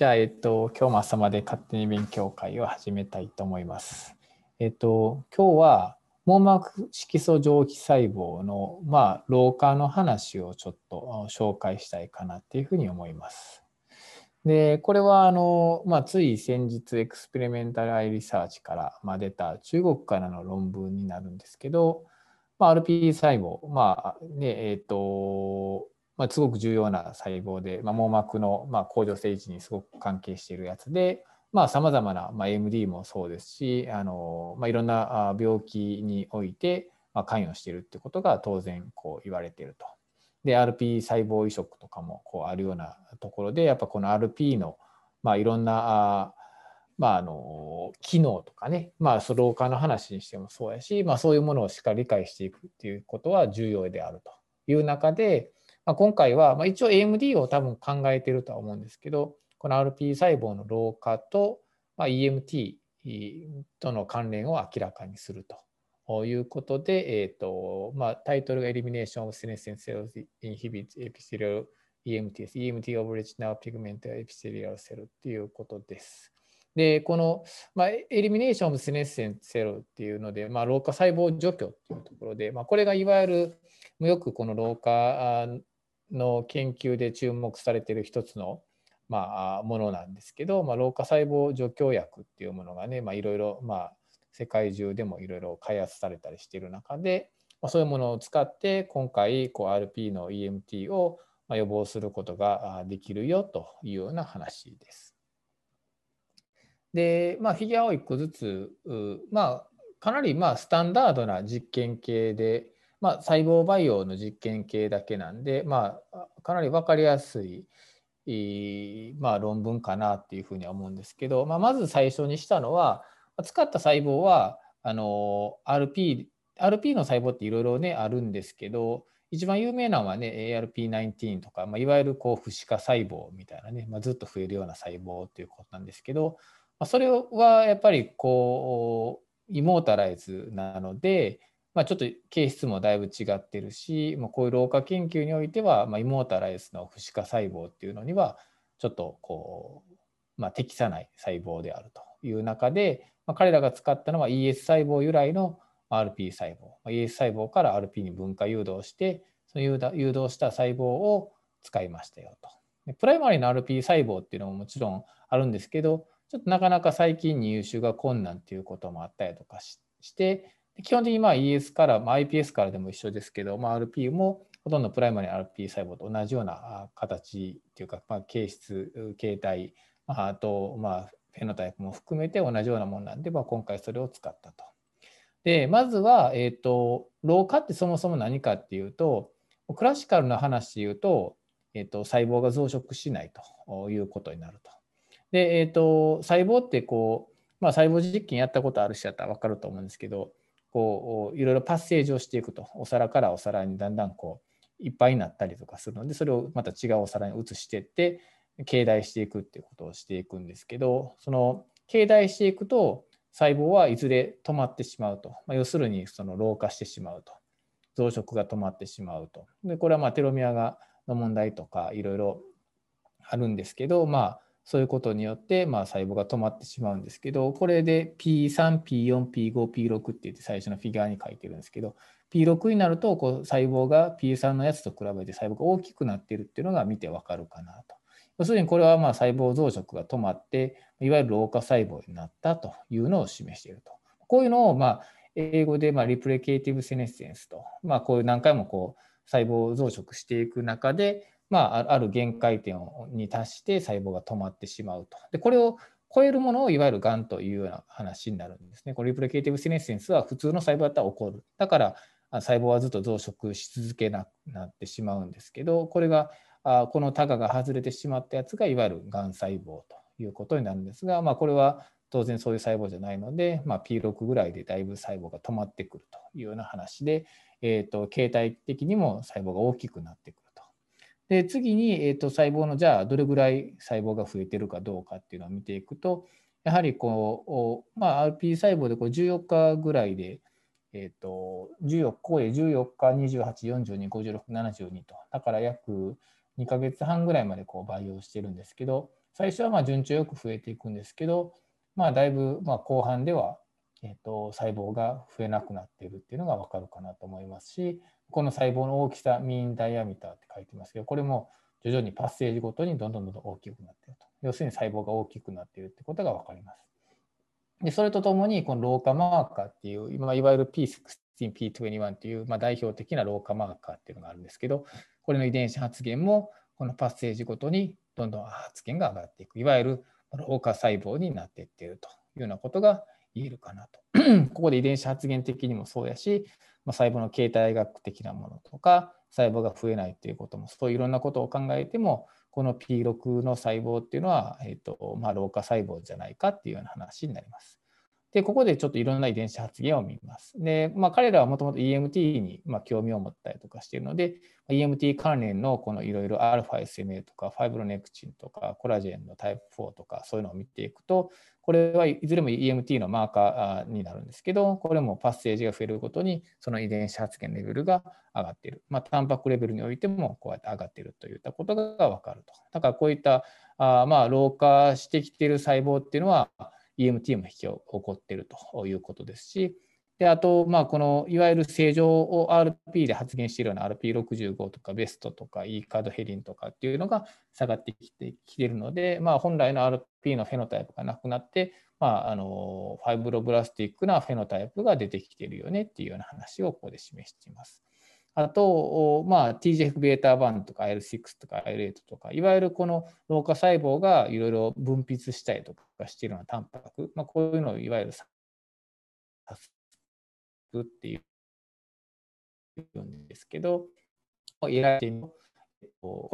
じゃあ、えっと、今日も朝まで勝手に勉強会を始めたいと思います。えっと、今日は網膜色素上皮細胞の、まあ、老化の話をちょっと紹介したいかなっていうふうに思います。で、これはあの、まあ、つい先日エクスペリメンタルアイリサーチから、まあ、出た中国からの論文になるんですけど、まあ、RP 細胞、まあねえっ、とまあ、すごく重要な細胞で、まあ、網膜の、まあ、甲状腺維持にすごく関係しているやつで、さまざ、まな、まあ、AMD もそうですしあの、まあ、いろんな病気において、まあ、関与しているってことが当然こう言われていると。で RP 細胞移植とかもこうあるようなところでやっぱこの RP の、まあ、いろんなまあ、あの機能とかね、まあ、老化の話にしてもそうやし、まあ、そういうものをしっかり理解していくっていうことは重要であるという中で、まあ、今回は、まあ、一応 AMD を多分考えてるとは思うんですけど、この RP 細胞の老化と、まあ、EMT との関連を明らかにするということで、えーとまあ、タイトルが Elimination of Senescent Cells Inhibits Epithelial EMT です。EMT of Original Pigment Epithelial Cell っていうことです。で、この、まあ、エリミネーション・オブ・セネッセンセルっていうので、まあ、老化細胞除去っていうところで、まあ、これがいわゆるよくこの老化の研究で注目されている一つの、まあ、ものなんですけど、まあ、老化細胞除去薬っていうものがね、まあ、いろいろ、まあ、世界中でもいろいろ開発されたりしている中で、まあ、そういうものを使って今回こう RP の EMT を予防することができるよというような話です。で、まあ、フィギュアを1個ずつ、まあ、かなりまあスタンダードな実験系で、まあ、細胞培養の実験系だけなんで、まあ、かなり分かりやすい、まあ、論文かなっていうふうには思うんですけど、まあ、まず最初にしたのは使った細胞はあの RP, RP の細胞っていろいろねあるんですけど一番有名なのはね ARP19 とか、まあ、いわゆるこう不死化細胞みたいなね、まあ、ずっと増えるような細胞っていうことなんですけど、まあ、それはやっぱりこうイモータライズなのでまあ、ちょっと形質もだいぶ違ってるし、まあ、こういう老化研究においては、まあ、イモータライズの不死化細胞っていうのにはちょっとこう、まあ、適さない細胞であるという中で、まあ、彼らが使ったのは ES 細胞由来の RP 細胞、まあ、ES 細胞から RP に分化誘導してその誘導した細胞を使いましたよと。でプライマリーの RP 細胞っていうのももちろんあるんですけどちょっとなかなか最近入手が困難っていうこともあったりとかして基本的にまあ ES から、まあ、iPS からでも一緒ですけど、まあ、RP もほとんどプライマリー RP 細胞と同じような形というか、まあ、形質、形態、まあ、あと、まあ、フェノタイプも含めて同じようなものなんで、まあ、今回それを使ったと。で、まずは、えっ、ー、と、老化ってそもそも何かっていうと、クラシカルな話で言うと、えっ、ー、と、細胞が増殖しないということになると。で、えっ、ー、と、細胞ってこう、まあ、細胞実験やったことある人だったら分かると思うんですけど、こういろいろパッセージをしていくと。お皿からお皿にだんだんこういっぱいになったりとかするのでそれをまた違うお皿に移していって携帯していくっていうことをしていくんですけどその携帯していくと細胞はいずれ止まってしまうと、まあ、要するにその老化してしまうと。増殖が止まってしまうと。でこれはまあテロミアがの問題とかいろいろあるんですけどまあそういうことによって、まあ、細胞が止まってしまうんですけど、これで P3、P4、P5、P6 って言って最初のフィギュアに書いてるんですけど、P6 になるとこう細胞が P3 のやつと比べて細胞が大きくなってるっていうのが見てわかるかなと。要するにこれはまあ細胞増殖が止まって、いわゆる老化細胞になったというのを示していると。こういうのをまあ英語でまあリプレケーティブセネッセンスと、まあ、こういう何回もこう細胞増殖していく中で、まあ、ある限界点に達して細胞が止まってしまうと。でこれを超えるものをいわゆるがんというような話になるんですね。これリプリケーティブセネッセンスは普通の細胞だったら起こる。だから細胞はずっと増殖し続けなくなってしまうんですけど、これがこのタガが外れてしまったやつがいわゆるがん細胞ということになるんですが、まあ、これは当然そういう細胞じゃないので、まあ、P6 ぐらいでだいぶ細胞が止まってくるというような話で、えーと、形態的にも細胞が大きくなってくる。で次に、えーと、細胞のじゃあどれぐらい細胞が増えてるかどうかっていうのを見ていくとやはりこう、まあ、RP 細胞でこう14日ぐらいで、えーと、14個へ14日28425672とだから約2ヶ月半ぐらいまでこう培養してるんですけど最初はまあ順調よく増えていくんですけど、まあ、だいぶま後半では、えー、と細胞が増えなくなっているっていうのが分かるかなと思いますしこの細胞の大きさミーンダイアミターって書いてますけどこれも徐々にパッセージごとにどんどんどんどん大きくなっていると要するに細胞が大きくなっているってことが分かります。でそれとともにこの老化マーカーっていう、まあ、いわゆる P16、P21 っていう、まあ、代表的な老化マーカーっていうのがあるんですけどこれの遺伝子発現もこのパッセージごとにどんどん発現が上がっていくいわゆる老化細胞になっていっているというようなことが言えるかなと。ここで遺伝子発現的にもそうやし、まあ、細胞の形態学的なものとか細胞が増えないということもそういういろんなことを考えてもこの P6 の細胞っていうのは、えーとまあ、老化細胞じゃないかっていうような話になります。で、ここでちょっといろんな遺伝子発現を見ます。で、まあ、彼らはもともと EMT にま興味を持ったりとかしているので、EMT 関連のこのいろいろ α SMA とかファイブロネクチンとかコラジェンのタイプ4とかそういうのを見ていくと、これはいずれも EMT のマーカーになるんですけど、これもパッセージが増えるごとにその遺伝子発現レベルが上がっている。まあ、タンパクレベルにおいてもこうやって上がっているといったことが分かると。だからこういったあまあ老化してきている細胞っていうのは、EMT も引き起こっているということですし、であと、まあ、このいわゆる正常を RP で発現しているような RP65 とかベストとか E カードヘリンとかっていうのが下がってきてきているので、まあ、本来の RP のフェノタイプがなくなって、まあ、あのファイブロブラスティックなフェノタイプが出てきているよねっていうような話をここで示しています。あと、まあ、TGF-β1 とか IL6 とか IL8 とか、いわゆるこの老化細胞がいろいろ分泌したりとかしているようなタンパク、まあ、こういうのをいわゆるサスクっていうんですけど、こ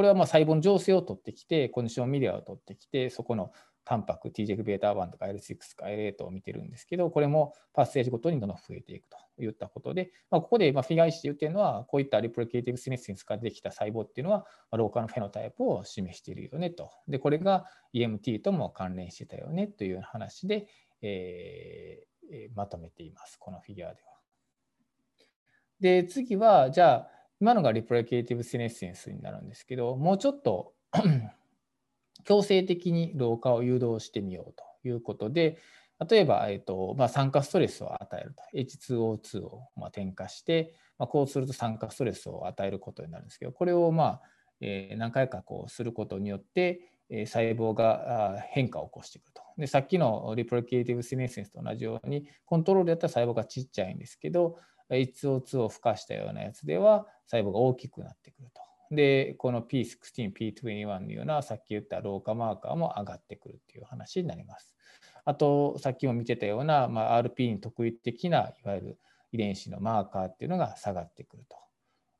れはまあ細胞の情勢を取ってきて、コンディションミディアを取ってきて、そこのタンパク、TGF-β1 とか L6 とか L8 を見てるんですけど、これもパッセージごとにどんどん増えていくといったことで、まあ、ここでまあフィガイシで言ってるのは、こういったリプリケーティブスネッセンスができた細胞っていうのは、老化のフェノタイプを示しているよねと。で、これが EMT とも関連してたよねという話で、えー、まとめています、このフィギュアでは。で、次は、じゃあ、今のがリプリケーティブスネッセンスになるんですけど、もうちょっと強制的に老化を誘導してみようということで、例えば、えーとまあ、酸化ストレスを与えると、H2O2 をまあ添加して、まあ、こうすると酸化ストレスを与えることになるんですけど、これをまあ、えー、何回かこうすることによって、えー、細胞が変化を起こしてくると。でさっきのリプロケーティブシネッセンスと同じように、コントロールやったら細胞がちっちゃいんですけど、H2O2 を孵化したようなやつでは細胞が大きくなってくると。で、この P16、P21 のようなさっき言った老化マーカーも上がってくるっていう話になります。あと、さっきも見てたような、まあ、RP に特異的ないわゆる遺伝子のマーカーっていうのが下がってくると。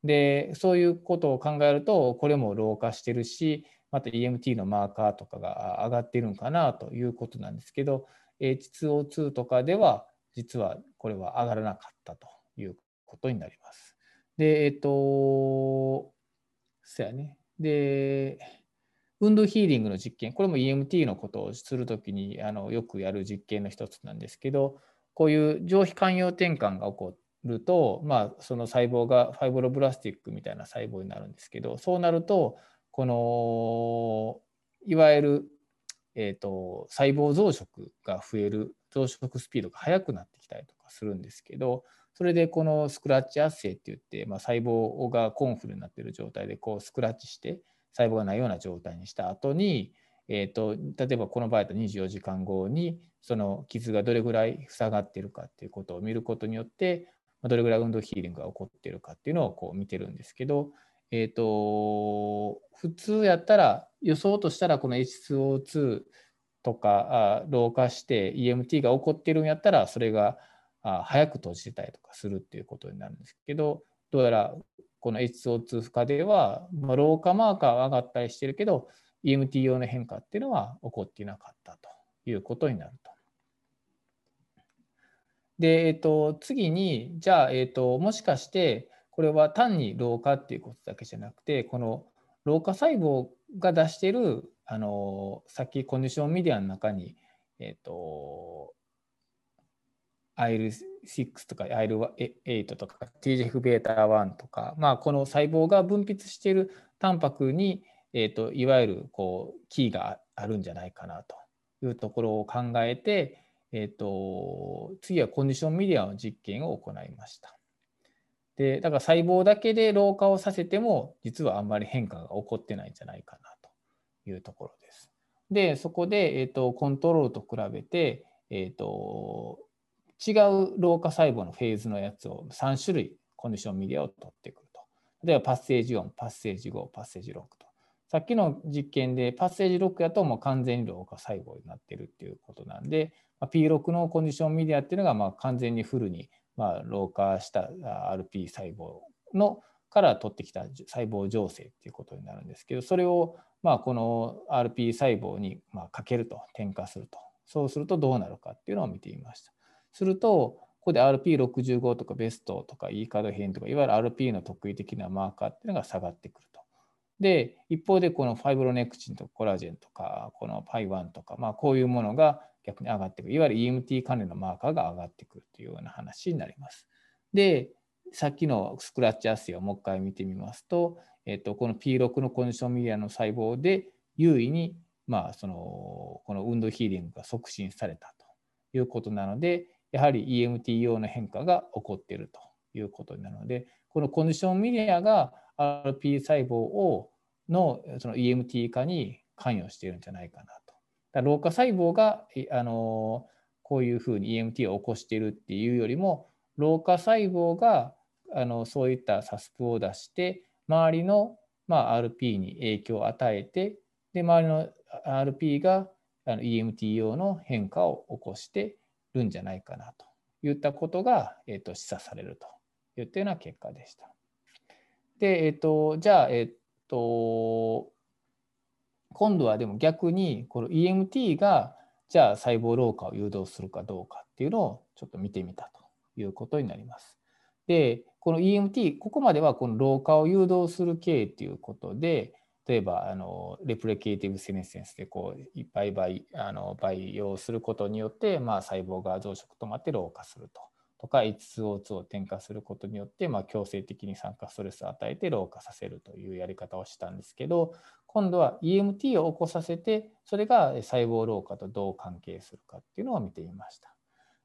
で、そういうことを考えると、これも老化してるし、また EMT のマーカーとかが上がってるんかなということなんですけど、H2O2 とかでは実はこれは上がらなかったということになります。で、えっと、そやね。で、運動ヒーリングの実験、これも EMT のことをするときにあのよくやる実験の一つなんですけど、こういう上皮寛容転換が起こると、まあ、その細胞がファイブロブラスティックみたいな細胞になるんですけど、そうなると、このいわゆる、えーと、細胞増殖が増える、増殖スピードが速くなってきたりとかするんですけど、それでこのスクラッチ圧生って言って、まあ、細胞がコンフルになってる状態でこうスクラッチして細胞がないような状態にした後に、えーと、例えばこの場合だと24時間後にその傷がどれぐらい塞がってるかっていうことを見ることによってどれぐらい運動ヒーリングが起こってるかっていうのをこう見てるんですけど、えーと、普通やったら予想としたらこの H2O2 とか老化して EMT が起こってるんやったらそれがあ早く閉じてたりとかするっていうことになるんですけどどうやらこの HO2 負荷では、まあ、老化マーカーは上がったりしてるけど EMT 用の変化っていうのは起こっていなかったということになると。で、えっと、次にじゃあ、えっと、もしかしてこれは単に老化っていうことだけじゃなくてこの老化細胞が出しているあのさっきコンディションメディアの中に、えっと、IL6 とか IL8 とか TGF-β1 とか、まあ、この細胞が分泌しているタンパクに、えーと、いわゆるこうキーがあるんじゃないかなというところを考えて、えーと、次はコンディションメディアの実験を行いました。でだから細胞だけで老化をさせても実はあんまり変化が起こってないんじゃないかなというところです。でそこで、えーと、コントロールと比べて、えーと、違う老化細胞のフェーズのやつを3種類コンディションメディアを取ってくると。例えばパッセージ4、パッセージ5、パッセージ6と。さっきの実験でパッセージ6やともう完全に老化細胞になってるっていうことなんでま、P6 のコンディションメディアっていうのがまあ完全にフルにまあ老化した RP 細胞のから取ってきた細胞情勢っていうことになるんですけどそれをまあこの RP 細胞にまかけると添加するとそうするとどうなるかっていうのを見てみました。するとここで RP65 とかベストとか E カード変とかいわゆる RP の特異的なマーカーっていうのが下がってくると。で一方でこのファイブロネクチンとかコラジェンとかこの PI1 とかまあこういうものが逆に上がってくる。いわゆる EMT 関連のマーカーが上がってくるというような話になります。で、さっきのスクラッチアスイをもう一回見てみますと、えっと、この P6 のコンディションメディアの細胞で優位に、まあ、そのこの運動ヒーリングが促進されたということなので、やはり EMT 用の変化が起こっているということなので、このコンディションメディアが RP 細胞をのその EMT 化に関与しているんじゃないかなと。老化細胞があのこういうふうに EMT を起こしているっていうよりも老化細胞があのそういったサスプを出して周りの、まあ、RP に影響を与えてで周りの RP があの EMT 用の変化を起こしてるんじゃないかなといったことが、えー、と示唆されるといったような結果でした。で、え、ー、と、じゃあ、え、ー、と、今度はでも逆にこの EMT がじゃあ細胞老化を誘導するかどうかっていうのをちょっと見てみたということになります。でこの EMT ここまではこの老化を誘導する系っていうことで例えばあのレプリケーティブセネセンスでこういっぱい培あの培養することによって、まあ、細胞が増殖止まって老化すると。とか H2O2 を添加することによって、まあ、強制的に酸化ストレスを与えて老化させるというやり方をしたんですけど今度は EMT を起こさせてそれが細胞老化とどう関係するかっていうのを見てみました。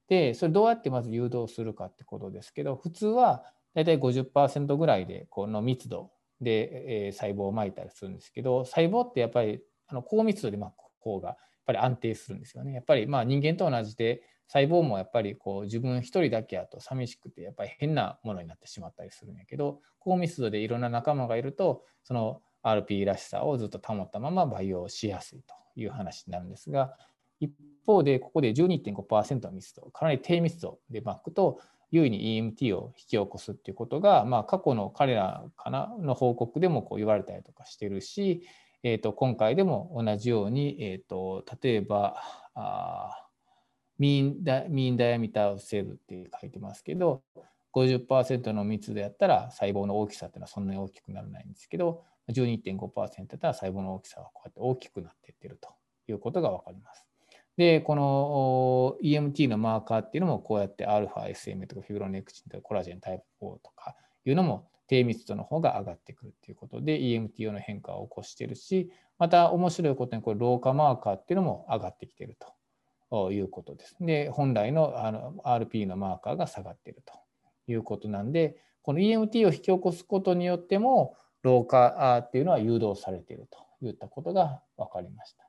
でそれどうやってまず誘導するかってことですけど普通は大体50%ぐらいでこの密度で、え細胞をまいたりするんですけど細胞ってやっぱりあの高密度で巻く方がやっぱり安定するんですよね。やっぱりまあ人間と同じで細胞もやっぱりこう自分一人だけやと寂しくてやっぱり変なものになってしまったりするんやけど高密度でいろんな仲間がいるとその RP らしさをずっと保ったまま培養しやすいという話になるんですが一方でここで12.5%の密度かなり低密度で巻くと優位に EMT を引き起こすっていうことが、まあ、過去の彼らかなの報告でもこう言われたりとかしてるし、えー、と今回でも同じように、えー、と例えばあミーンダミーンダイアミターセルって書いてますけど、50%の密度やったら細胞の大きさっていうのはそんなに大きくならないんですけど、12.5%やったら細胞の大きさはこうやって大きくなっていってるということが分かります。で、この EMT のマーカーっていうのもこうやって α、SM とかフィブロネクチンとかコラジェンタイプ4とかいうのも低密度の方が上がってくるっていうことで EMT 用の変化を起こしてるし、また面白いことにこれ老化マーカーっていうのも上がってきてるとということです。で、本来のあの RP のマーカーが下がっているということなんで、この EMT を引き起こすことによっても、老化っていうのは誘導されているといったことが分かりました。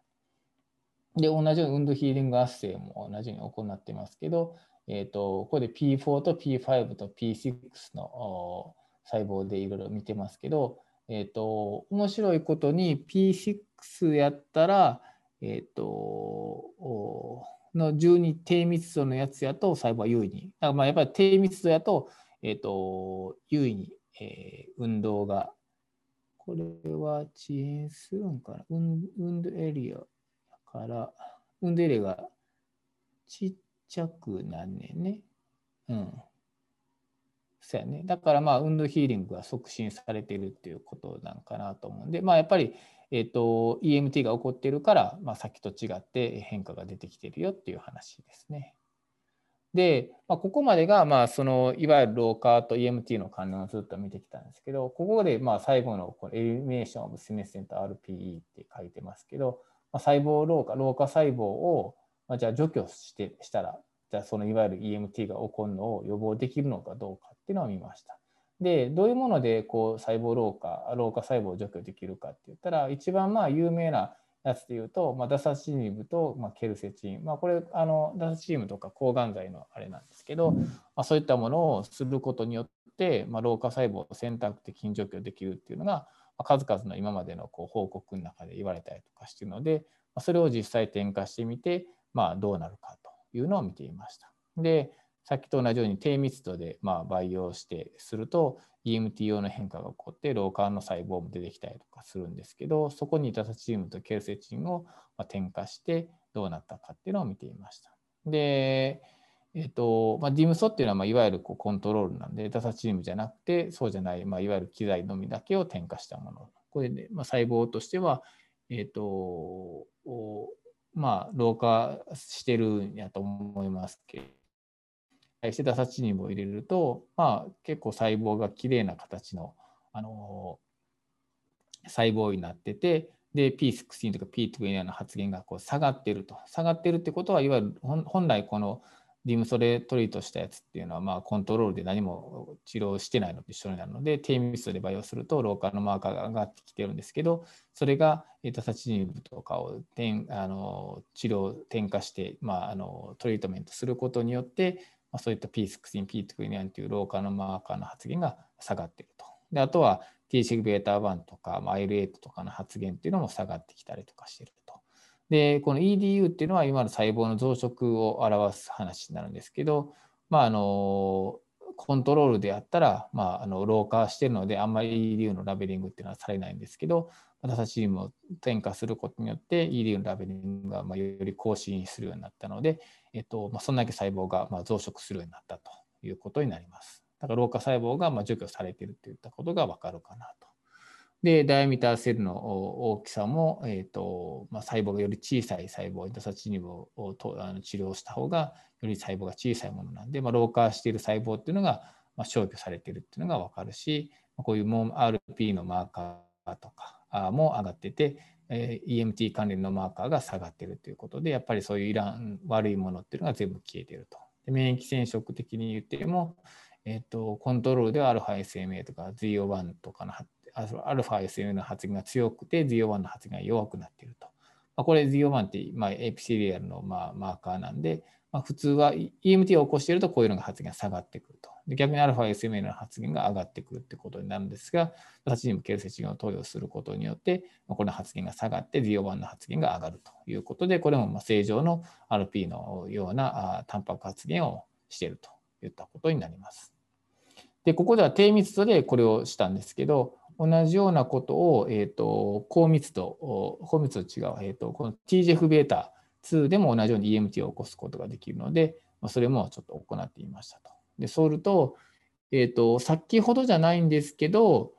で、同じように運動ヒーリング圧生も同じように行ってますけど、えーと、ここで P4 と P5 と P6 の細胞でいろいろ見てますけど、えーと面白いことに P6 やったら、え、ー、と、の12低密度のやつやと細胞は優位に。だからまあやっぱり低密度やと、え、ー、と、優位に、えー、運動が、これは遅延するんかな？運運動エリアから、運動エリアがちっちゃくなんねんね。うん。そうやね。だからまあ運動ヒーリングが促進されてるっていうことなんかなと思うんで、まあやっぱりえーと、EMT が起こってるから、まあ、さっきと違って変化が出てきてるよっていう話ですね。で、まあ、ここまでが、まあ、そのいわゆる老化と EMT の関連をずっと見てきたんですけど、ここでまあ最後のこのエリミネーション・オブ・セネッセント RPE って書いてますけど、まあ、細胞老化老化細胞を、まあ、じゃあ除去してしたらじゃあそのいわゆる EMT が起こるのを予防できるのかどうかっていうのを見ました。でどういうものでこう細胞老化老化細胞を除去できるかって言ったら一番まあ有名なやつでいうと、まあ、ダサチニブと、まあ、ケルセチン、まあ、これあのダサチニブとか抗がん剤のあれなんですけど、まあ、そういったものをすることによって、まあ、老化細胞を選択的に除去できるっていうのが、数々の今までのこう報告の中で言われたりとかしているので、それを実際転化してみて、まあ、どうなるかというのを見ていました。でさっきと同じように低密度でまあ培養してすると EMT 用の変化が起こって老化の細胞も出てきたりとかするんですけどそこにダサチームとケルセチンを添加してどうなったかっていうのを見ていました。で、えーとまあ、ディムソっていうのはまあいわゆるこうコントロールなんでダサチームじゃなくてそうじゃない、まあ、いわゆる機材のみだけを添加したもの。これで、まあ、細胞としては、えーとまあ、老化してるんやと思いますけど対してダサチニムを入れると、まあ、結構細胞がきれいな形の、あの細胞になっててで P16 とか P20 の発現がこう下がってると下がってるってことはいわゆる本来このディムソレトリートしたやつっていうのはまあコントロールで何も治療してないのと一緒になるので低密度で培養すると老化のマーカーが上がってきてるんですけどそれがダサチニムとかをあの治療転化して、まあ、あのトリートメントすることによってまあ、そういった P16、P29 という老化のマーカーの発現が下がっていると。であとは T6β1 とか、まあ、IL8 とかの発現っていうのも下がってきたりとかしている。で、この EDU っていうのは今の細胞の増殖を表す話になるんですけど、まあ、あのコントロールであったら、まあ、あの老化してるので、あんまり EDU のラベリングっていうのはされないんですけど、私たちも転化することによって EDU のラベリングがまより更新するようになったので、えっとまあ、そんだけ細胞がま増殖するようになったということになります。だから老化細胞がま除去されているといったことがわかるかなと。で、ダイアミターセルの大きさも、えーとまあ、細胞がより小さい細胞、インタサチニブをとあの治療した方が、より細胞が小さいものなんで、まあ、老化している細胞っていうのが、まあ、消去されているっていうのが分かるし、こういうも RP のマーカーとかも上がってて、え EMT 関連のマーカーが下がっているということで、やっぱりそういうイラン悪いものっていうのが全部消えていると。で免疫染色的に言っても、えーと、コントロールでは α SMA とか ZO1 とかの発 αSMA の発現が強くて ZO1 の発現が弱くなっていると。まあ、これ ZO1 って、まあ、エピセリアルのまあマーカーなんで、まあ、普通は EMT を起こしているとこういうのが発現が下がってくると。で逆に α-SMA の発現が上がってくるってことになるんですが、8にもケルセチンを投与することによって、この発現が下がって DO1 の発現が上がるということで、これもま正常の RP のようなタンパク発現をしているといったことになります。で、ここでは低密度でこれをしたんですけど、同じようなことを、えーと、高密度、高密度違う、えーと、この TGF-β 2でも同じように EMT を起こすことができるので、まあそれもちょっと行っていましたと。で、そうすると、えっ、ー、と、先ほどじゃないんですけど、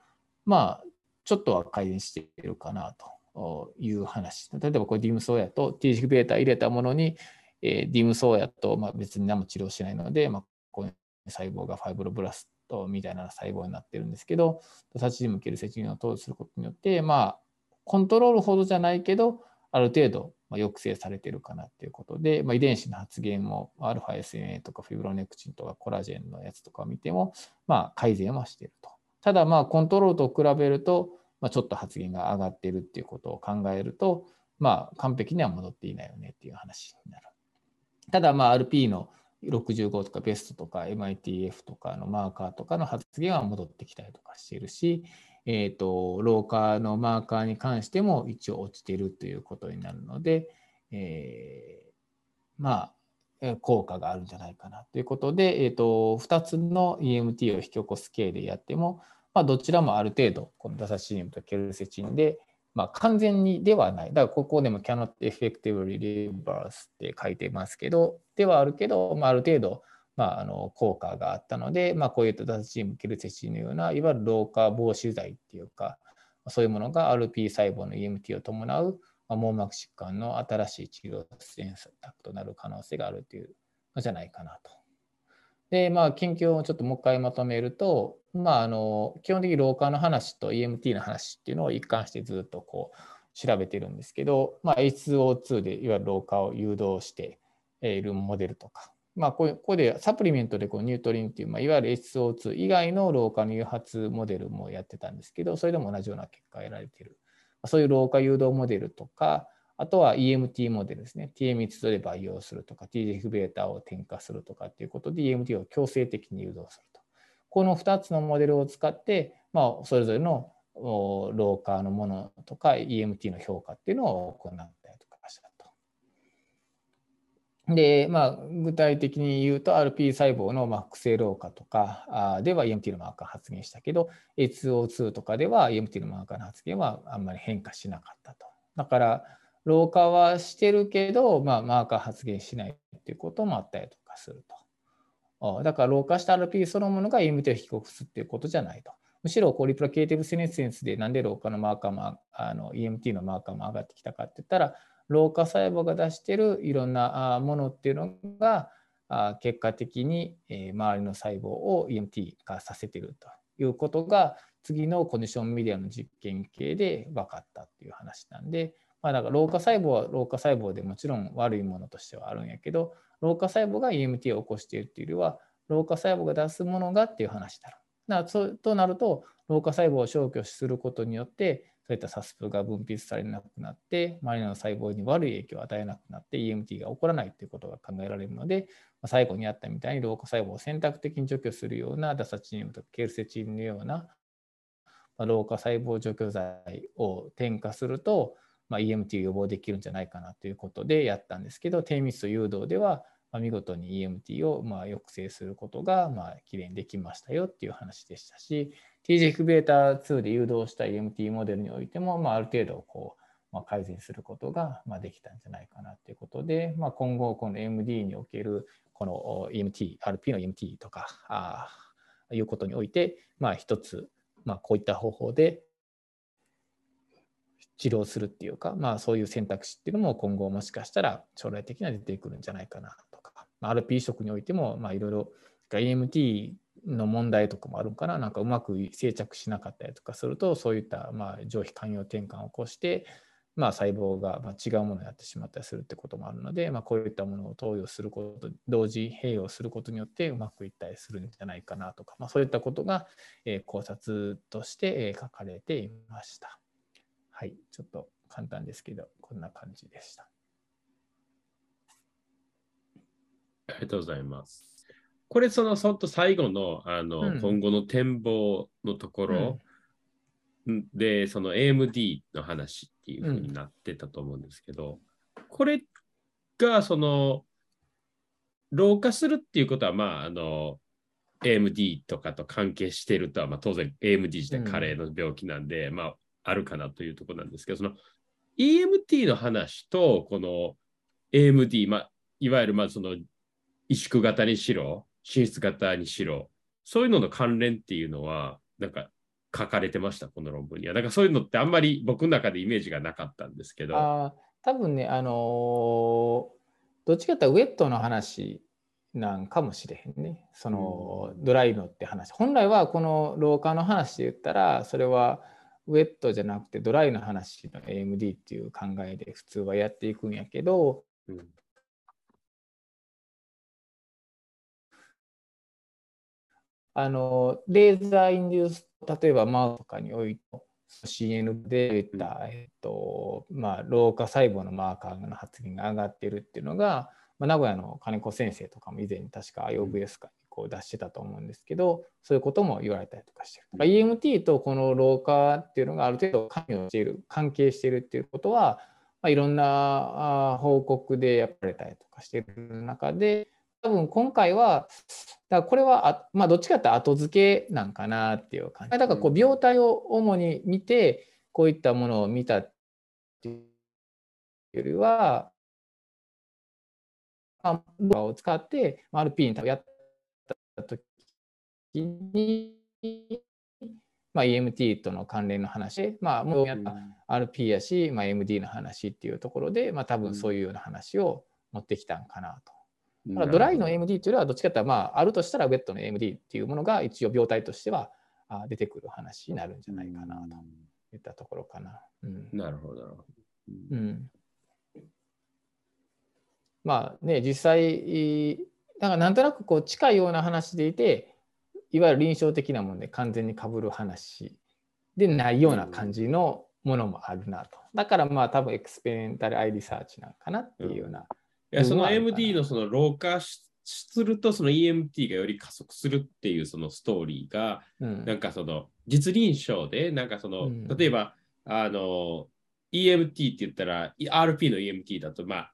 まあ、ちょっとは改善しているかなという話。例えば、これディムソーヤと T 軸ベータ入れたものに、えー、ディムソーヤと、まあ、別に何も治療しないので、まあ、こういう細胞がファイブロブラストみたいな細胞になってるんですけど、サチジムケルセチンを投与することによって、まあ、コントロールほどじゃないけど、ある程度抑制されてるかなっていうことで、まあ、遺伝子の発現も α-SMA とかフィブロネクチンとかコラジェンのやつとかを見ても、まあ、改善はしていると。ただまあコントロールと比べると、まあ、ちょっと発現が上がっているっていうことを考えると、まあ、完璧には戻っていないよねっていう話になる。ただまあ RP の65とかベストとか MITF とかのマーカーとかの発現は戻ってきたりとかしているし、えーと、老化のマーカーに関しても一応落ちているということになるので、えー、まあ効果があるんじゃないかなということで、えーと、2つの EMT を引き起こす系でやっても、まあ、どちらもある程度このダサチニムとケルセチンで、まあ、完全にではない。だからここでも cannot effectively reverse って書いてますけど、ではあるけど、まあ、ある程度まあ、あの効果があったので、まあ、こういったダチームケルセチンのようないわゆる老化防止剤っていうかそういうものが RP 細胞の EMT を伴う、まあ、網膜疾患の新しい治療選択となる可能性があるというのじゃないかなと。でまあ、研究をちょっともう一回まとめると、まあ、あの基本的に老化の話と EMT の話っていうのを一貫してずっとこう調べてるんですけど、まあ、H2O2 でいわゆる老化を誘導しているモデルとか、まあ、ここでサプリメントでこうニュートリンっていう、まあ、いわゆる H2O2 以外の老化の誘発モデルもやってたんですけど、それでも同じような結果が得られてる。そういう老化誘導モデルとか、あとは EMT モデルですね。TM1 で培養するとか、TGF-β を添加するとかっていうことで EMT を強制的に誘導すると。この2つのモデルを使って、まあ、それぞれの老化のものとか EMT の評価っていうのを行ったりとかしたと。で、まあ、具体的に言うと RP 細胞の複製老化とかでは EMT のマーカー発現したけど HO2 とかでは EMT のマーカーの発現はあんまり変化しなかったと。だから老化はしてるけど、まあ、マーカー発現しないっていうこともあったりとかすると。だから老化した RP そのものが EMT を低くするっていうことじゃないと。むしろこうリプラケーティブセネセンスでなんで老化のマーカーもあの EMT のマーカーも上がってきたかって言ったら老化細胞が出してるいろんなものっていうのが結果的に周りの細胞を EMT 化させてるということが次のコンディションメディアの実験系で分かったっていう話なんでまあ、だか老化細胞は老化細胞でもちろん悪いものとしてはあるんやけど老化細胞が EMT を起こしているっていうよりは老化細胞が出すものがっていう話だろう。だそうとなると老化細胞を消去することによってそういったサスプが分泌されなくなって周りの細胞に悪い影響を与えなくなって EMT が起こらないということが考えられるので最後にあったみたいに老化細胞を選択的に除去するようなダサチニウムとかケルセチンのような老化細胞除去剤を添加するとまあ、EMT を予防できるんじゃないかなということでやったんですけど低密度誘導では、まあ、見事に EMT をまあ抑制することがまあきれいにできましたよっていう話でしたし TGF-β2 で誘導した EMT モデルにおいても、まあ、ある程度こう、ま、改善することがまできたんじゃないかなということで、まあ、今後この MD におけるこの EMT、RP の EMT とかあいうことにおいて、まあ、一つ、まあ、こういった方法で治療するっていうか、まあ、そういう選択肢っていうのも今後もしかしたら将来的には出てくるんじゃないかな、RP 移植においてもまあいろいろ EMT の問題とかもあるかななんかうまく定着しなかったりとかするとそういったまあ上皮寛容転換を起こしてまあ、細胞がま違うものになってしまったりするってこともあるので、まあ、こういったものを投与すること同時併用することによってうまくいったりするんじゃないかなとか、まあ、そういったことが、え考察として、書かれていました。はい、ちょっと簡単ですけど、こんな感じでした。ありがとうございます。これ、その、そっと最後の、あの、うん、今後の展望のところ、うん、で、その AMD の話っていうふうになってたと思うんですけど、うん、これが、その、老化するっていうことは、まあ、あの、AMD とかと関係しているとは、まあ、当然 AMD 自体加齢の病気なんで、まあ、あるかなというところなんですけど、その EMT の話とこの AMD、まあ、いわゆるまあその萎縮型にしろ、進出型にしろ、そういうのの関連っていうのは、なんか書かれてました、この論文には。なんかそういうのってあんまり僕の中でイメージがなかったんですけど。あ多分ね、あのー、どっちかというとウェットの話なんかもしれへんね。その、ドライのって話。本来はこの老化の話で言ったら、それはウェットじゃなくてドライの話の AMD っていう考えで普通はやっていくんやけど、うん、あのレーザーインデュース例えばマウスとかにおいて CN で言った、えっとまあ、老化細胞のマーカーの発現が上がってるっていうのが、まあ、名古屋の金子先生とかも以前に確か IOVS かこう出してたと思うんですけどそういうことも言われたりとかしてる。EMT とこの老化っていうのがある程度関与している関係しているっていうことは、まあ、いろんな報告でやられたりとかしている中で多分今回はだからこれはあ、まあ、どっちかって後付けなんかなっていう感じだからこう病態を主に見てこういったものを見たっていうよりは、まあ、を使って RP にやった時に、まあ、EMT との関連の話、まあ、もうやった RP やし、まあ、MD の話っていうところで、まあ、多分そういうような話を持ってきたんかなと。だからドライの MD というよりはどっちかというと、まあ、あるとしたらウェットの MD っていうものが一応病態としては出てくる話になるんじゃないかなといったところかな。うん、なるほど、なるほど。うん、まあね、実際、なんかなんとなくこう近いような話でいて、いわゆる臨床的なもので完全にかぶる話でないような感じのものもあるなと。だからまあ多分 Experimental Eye Research なのかなっていうような。いやその MD のその老化するとその EMT がより加速するっていうそのストーリーが、うん、なんかその実臨床でなんかその、うん、例えばあの EMT って言ったら RP の EMT だとまあ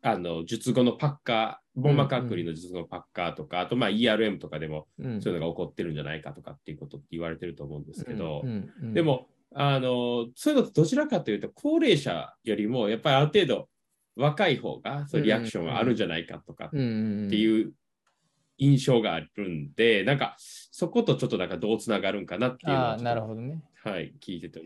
あの術後のパッカー、ボンマカークリの術後のパッカーとか、うんうん、あとまあ ERM とかでもそういうのが起こってるんじゃないかとかっていうことって言われてると思うんですけど、でもあのそういうのどちらかというと高齢者よりもやっぱりある程度若い方がそういうリアクションがあるんじゃないかとかっていう印象があるんで、なんかそことちょっとなんかどうつながるんかなっていうのはなるほどね。はい、聞いてて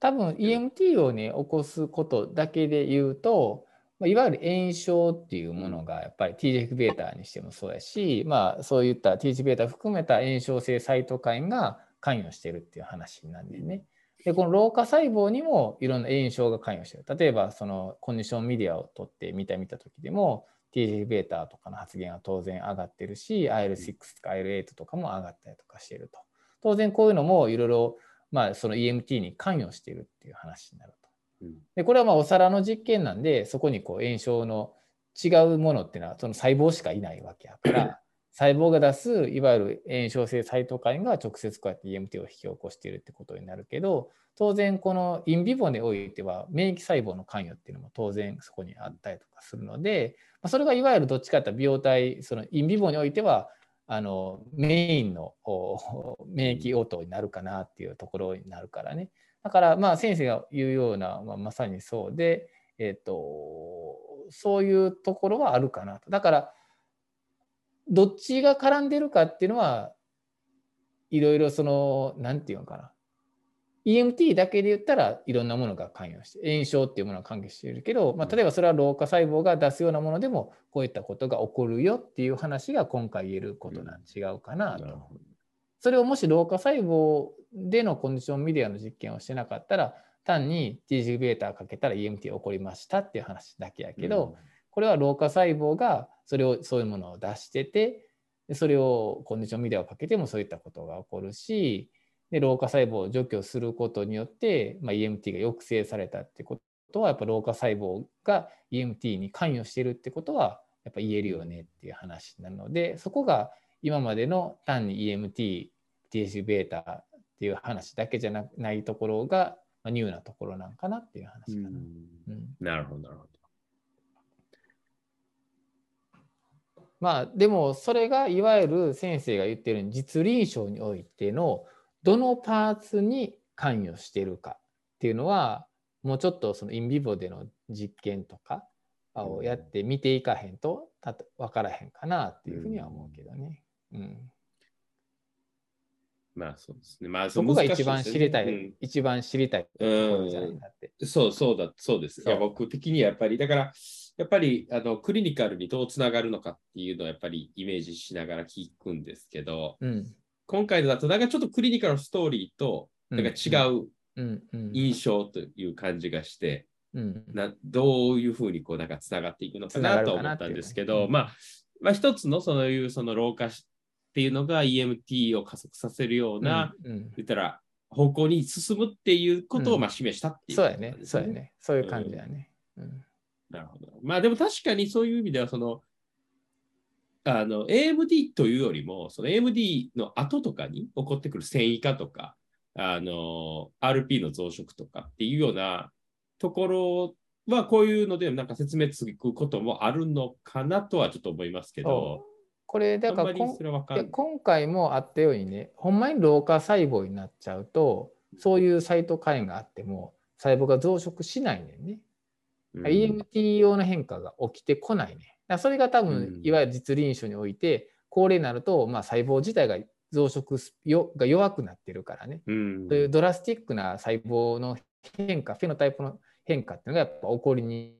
多分 EMT をね起こすことだけで言うと、いわゆる炎症っていうものがやっぱり TGF-β にしてもそうやし、まあ、そういった TGF-β 含めた炎症性サイトカインが関与してるっていう話なんでね。でこの老化細胞にもいろんな炎症が関与してる。例えばそのコンディションメディアを取って見た見た時でも TGF-β とかの発現は当然上がってるし IL6 とか IL8 とかも上がったりとかしてると。当然こういうのもいろいろまあその EMT に関与しているっていう話になると。でこれはまあお皿の実験なんでそこにこう炎症の違うものっていうのはその細胞しかいないわけやから細胞が出すいわゆる炎症性サイトカインが直接こうやって EMT を引き起こしているってことになるけど当然このインビボにおいては免疫細胞の関与っていうのも当然そこにあったりとかするのでそれがいわゆるどっちかというと病態そのインビボにおいてはあのメインの免疫応答になるかなっていうところになるからねだからまあ先生が言うような、まあ、まさにそうで、えーとそういうところはあるかなと。だからどっちが絡んでるかっていうのはいろいろその何て言うのかな。EMT だけで言ったらいろんなものが関与して炎症っていうものが関係しているけど、まあ、例えばそれは老化細胞が出すようなものでもこういったことが起こるよっていう話が今回言えることなん違うかなと。それをもし老化細胞でのコンディションメディアの実験をしてなかったら単に TGβ かけたら EMT 起こりましたっていう話だけやけど、これは老化細胞がそれをそういうものを出しててでそれをコンディションミディアをかけてもそういったことが起こるしで老化細胞を除去することによって、まあ、EMT が抑制されたってことはやっぱ老化細胞が EMT に関与してるってことはやっぱ言えるよねっていう話なのでそこが今までの単に EMT、THβ っていう話だけじゃないところが、まあ、ニューなところなんかなっていう話かな。うん、なるほどなるほど。まあでもそれがいわゆる先生が言ってる実臨床においてのどのパーツに関与してるかっていうのはもうちょっとそのインビボでの実験とかをやって見ていかへんと分からへんかなっていうふうには思うけどね。うん、まあそうですね。まあそこが一番知りたい、うん、一番知りたいところじゃないかって。そうそうだ、そうです。いや僕的にはやっぱりだからやっぱりあのクリニカルにどうつながるのかっていうのをやっぱりイメージしながら聞くんですけど、うん、今回だとなんかちょっとクリニカルのストーリーとなんか違う印象という感じがして、うん、などういうふうにこうなんかつながっていくのかなと思ったんですけど、まあ、まあ一つのそういうその老化っていうのが EMT を加速させるような、うん。うん、言ったら方向に進むっていうことをまあ示したっていう、ね、そうやね、そうやね、そういう感じだね。うんなるほど。まあでも確かにそういう意味では、その、あの、AMD というよりも、その AMD の後とかに起こってくる繊維化とか、あの、RP の増殖とかっていうようなところは、こういうのでなんか説明つくこともあるのかなとはちょっと思いますけど、これだから今回もあったようにね、ほんまに老化細胞になっちゃうと、そういうサイトカインがあっても、細胞が増殖しないねんね。EMT 用の変化が起きてこないね。だそれが多分、いわゆる実臨床において、高齢になると、まあ、細胞自体が増殖よが弱くなってるからね、うん、そういうドラスティックな細胞の変化、フェノタイプの変化っていうのがやっぱ起こりに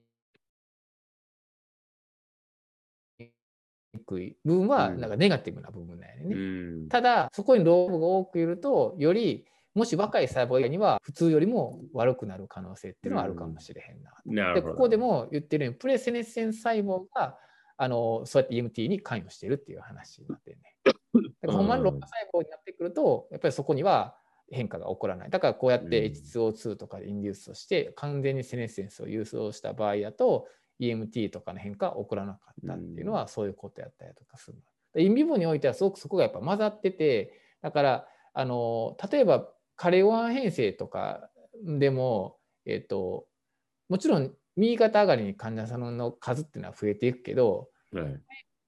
くい部分は、なんかネガティブな部分なんよね。うん、ただ、そこに老母が多くいると、よりもし若い細胞以外には普通よりも悪くなる可能性っていうのはあるかもしれへんな。うん、なでここでも言ってるようにプレセネッセン細胞があのそうやって EMT に関与してるっていう話になってるね。だからほんまに老化細胞になってくるとやっぱりそこには変化が起こらない。だからこうやって H2O2 とかでインデュースをして完全にセネッセンスを郵送した場合だと EMT とかの変化は起こらなかったっていうのはそういうことやったりとかする。インビボにおいてはすごくそこがやっぱ混ざっててだからあの例えばカレオアン編成とかでも、えっ、ー、と、もちろん右肩上がりに患者さんの数っていうのは増えていくけど、はい、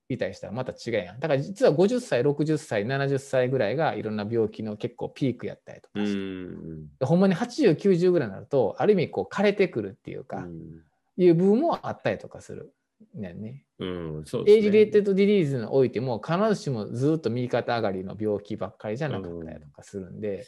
みたいしたらまた違いやん。だから実は50歳、60歳、70歳ぐらいがいろんな病気の結構ピークやったりとかして、ほんまに80、90ぐらいになると、ある意味こう枯れてくるっていうか、ういう部分もあったりとかする。ねね。うんそうね、 age-related disease においても必ずしもずっと右肩上がりの病気ばっかりじゃなかったりとかするんで、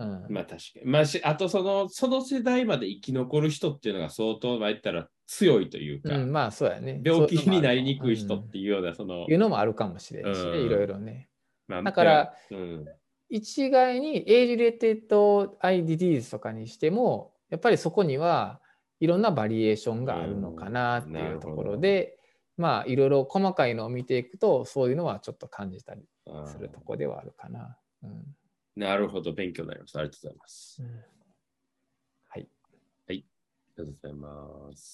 うん、まあ確かに。まあし、あとその、その世代まで生き残る人っていうのが相当、まあ言ったら強いというか、うん、まあそうやね。病気になりにくい人っていうような、その。いうのもあるかもしれないしね、いろいろね。まあ、だから、うん、一概に age-related eye disease とかにしても、やっぱりそこにはいろんなバリエーションがあるのかなっていうところで、まあいろいろ細かいのを見ていくと、そういうのはちょっと感じたりするとこではあるかな。うんなるほど、勉強になりました。ありがとうございます。うん、はい。はい。ありがとうございます。